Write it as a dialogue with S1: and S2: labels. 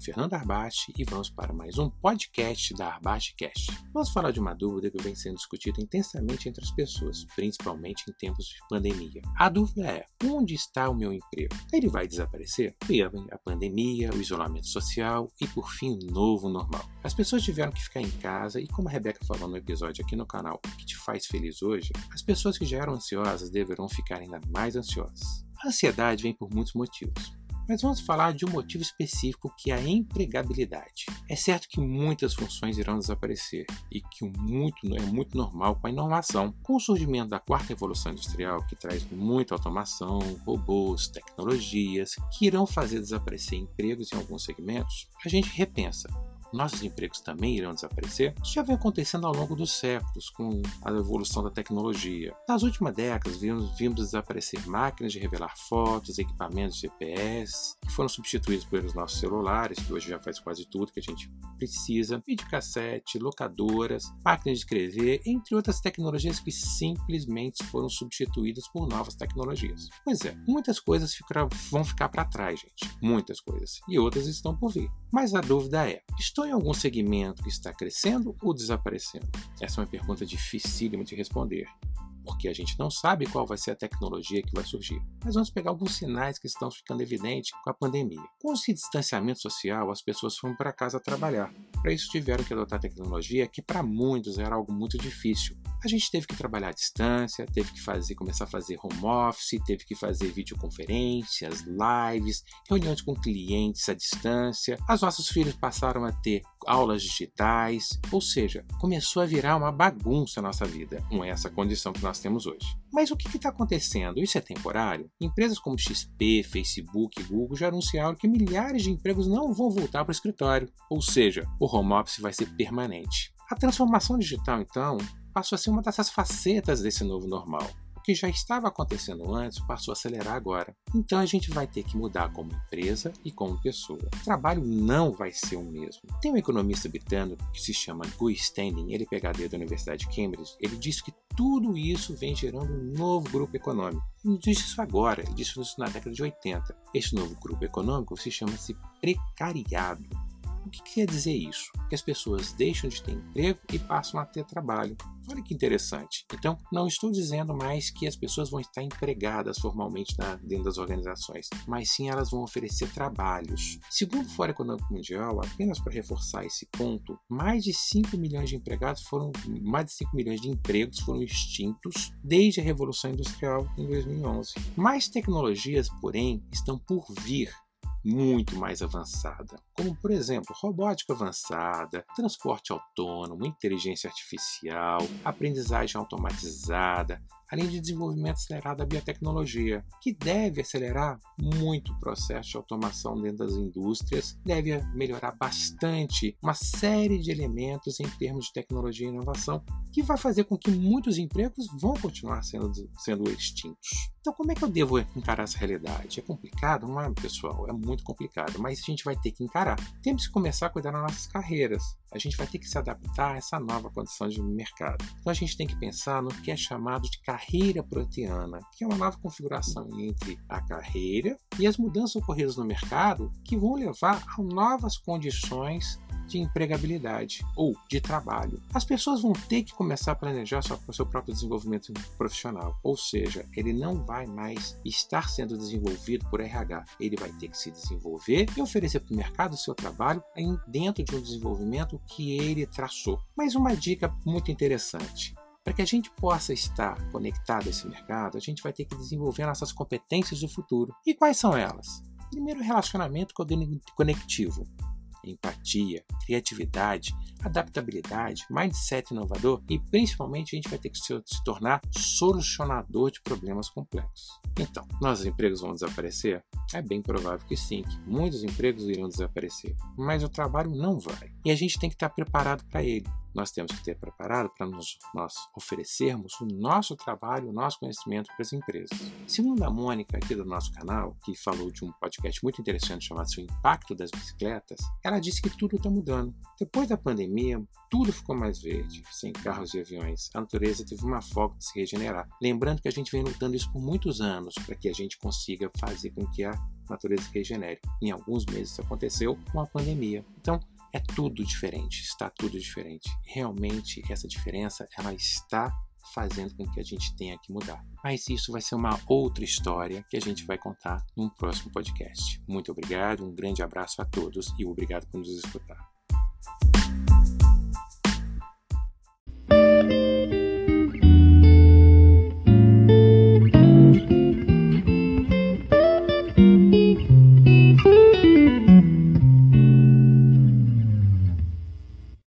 S1: é Fernando Arbache e vamos para mais um podcast da Arbache Cast. Vamos falar de uma dúvida que vem sendo discutida intensamente entre as pessoas, principalmente em tempos de pandemia. A dúvida é: onde está o meu emprego? Ele vai desaparecer? E a pandemia, o isolamento social e, por fim, o novo normal. As pessoas tiveram que ficar em casa e, como a Rebeca falou no episódio aqui no canal, que te faz feliz hoje, as pessoas que já eram ansiosas deverão ficar ainda mais ansiosas. A ansiedade vem por muitos motivos. Mas vamos falar de um motivo específico que é a empregabilidade. É certo que muitas funções irão desaparecer e que muito é muito normal com a inovação. Com o surgimento da quarta revolução industrial, que traz muita automação, robôs, tecnologias, que irão fazer desaparecer empregos em alguns segmentos, a gente repensa nossos empregos também irão desaparecer? Isso já vem acontecendo ao longo dos séculos, com a evolução da tecnologia. Nas últimas décadas, vimos, vimos desaparecer máquinas de revelar fotos, equipamentos GPS, que foram substituídos pelos nossos celulares, que hoje já faz quase tudo que a gente precisa, videocassete, locadoras, máquinas de escrever, entre outras tecnologias que simplesmente foram substituídas por novas tecnologias. Pois é, muitas coisas vão ficar para trás, gente. Muitas coisas. E outras estão por vir. Mas a dúvida é: estou estou em algum segmento que está crescendo ou desaparecendo? Essa é uma pergunta dificílima de responder porque a gente não sabe qual vai ser a tecnologia que vai surgir. Mas vamos pegar alguns sinais que estão ficando evidentes com a pandemia. Com esse distanciamento social, as pessoas foram para casa trabalhar. Para isso tiveram que adotar tecnologia que para muitos era algo muito difícil. A gente teve que trabalhar à distância, teve que fazer, começar a fazer home office, teve que fazer videoconferências, lives, reuniões com clientes à distância. As nossos filhos passaram a ter aulas digitais, ou seja, começou a virar uma bagunça a nossa vida, com essa condição que nós temos hoje. Mas o que está acontecendo? Isso é temporário? Empresas como XP, Facebook Google já anunciaram que milhares de empregos não vão voltar para o escritório, ou seja, o home office vai ser permanente. A transformação digital, então, passou a ser uma dessas facetas desse novo normal. O que já estava acontecendo antes passou a acelerar agora. Então a gente vai ter que mudar como empresa e como pessoa. O trabalho não vai ser o mesmo. Tem um economista britânico que se chama Guy Standing, ele é PhD da Universidade de Cambridge, ele diz que tudo isso vem gerando um novo grupo econômico. Ele não disse isso agora, ele disse isso na década de 80. Este novo grupo econômico se chama-se precariado. O que quer dizer isso? Que as pessoas deixam de ter emprego e passam a ter trabalho. Olha que interessante. Então, não estou dizendo mais que as pessoas vão estar empregadas formalmente na, dentro das organizações, mas sim elas vão oferecer trabalhos. Segundo o Fórum Econômico Mundial, apenas para reforçar esse ponto, mais de 5 milhões de empregados foram, mais de 5 milhões de empregos foram extintos desde a Revolução Industrial em 2011. Mais tecnologias, porém, estão por vir muito mais avançada, como por exemplo robótica avançada, transporte autônomo, inteligência artificial, aprendizagem automatizada, além de desenvolvimento acelerado da biotecnologia, que deve acelerar muito o processo de automação dentro das indústrias, deve melhorar bastante uma série de elementos em termos de tecnologia e inovação, que vai fazer com que muitos empregos vão continuar sendo, sendo extintos. Então, como é que eu devo encarar essa realidade? É complicado? Não é, pessoal? É muito complicado, mas a gente vai ter que encarar. Temos que começar a cuidar das nossas carreiras. A gente vai ter que se adaptar a essa nova condição de mercado. Então, a gente tem que pensar no que é chamado de carreira carreira proteana, que é uma nova configuração entre a carreira e as mudanças ocorridas no mercado que vão levar a novas condições de empregabilidade ou de trabalho. As pessoas vão ter que começar a planejar o seu próprio desenvolvimento profissional, ou seja, ele não vai mais estar sendo desenvolvido por RH, ele vai ter que se desenvolver e oferecer para o mercado o seu trabalho dentro de um desenvolvimento que ele traçou. Mas uma dica muito interessante: para que a gente possa estar conectado a esse mercado, a gente vai ter que desenvolver nossas competências do futuro. E quais são elas? Primeiro, relacionamento conectivo, empatia, criatividade, adaptabilidade, mindset inovador e principalmente a gente vai ter que se, se tornar solucionador de problemas complexos. Então, nossos empregos vão desaparecer? É bem provável que sim, que muitos empregos irão desaparecer, mas o trabalho não vai. E a gente tem que estar preparado para ele nós temos que ter preparado para nos, nós oferecermos o nosso trabalho, o nosso conhecimento para as empresas. Segundo a Mônica aqui do nosso canal, que falou de um podcast muito interessante chamado O Impacto das Bicicletas, ela disse que tudo está mudando. Depois da pandemia, tudo ficou mais verde, sem carros e aviões. A natureza teve uma folga de se regenerar. Lembrando que a gente vem lutando isso por muitos anos para que a gente consiga fazer com que a natureza regenere. Em alguns meses isso aconteceu com a pandemia. Então, é tudo diferente, está tudo diferente. Realmente essa diferença ela está fazendo com que a gente tenha que mudar. Mas isso vai ser uma outra história que a gente vai contar num próximo podcast. Muito obrigado, um grande abraço a todos e obrigado por nos escutar.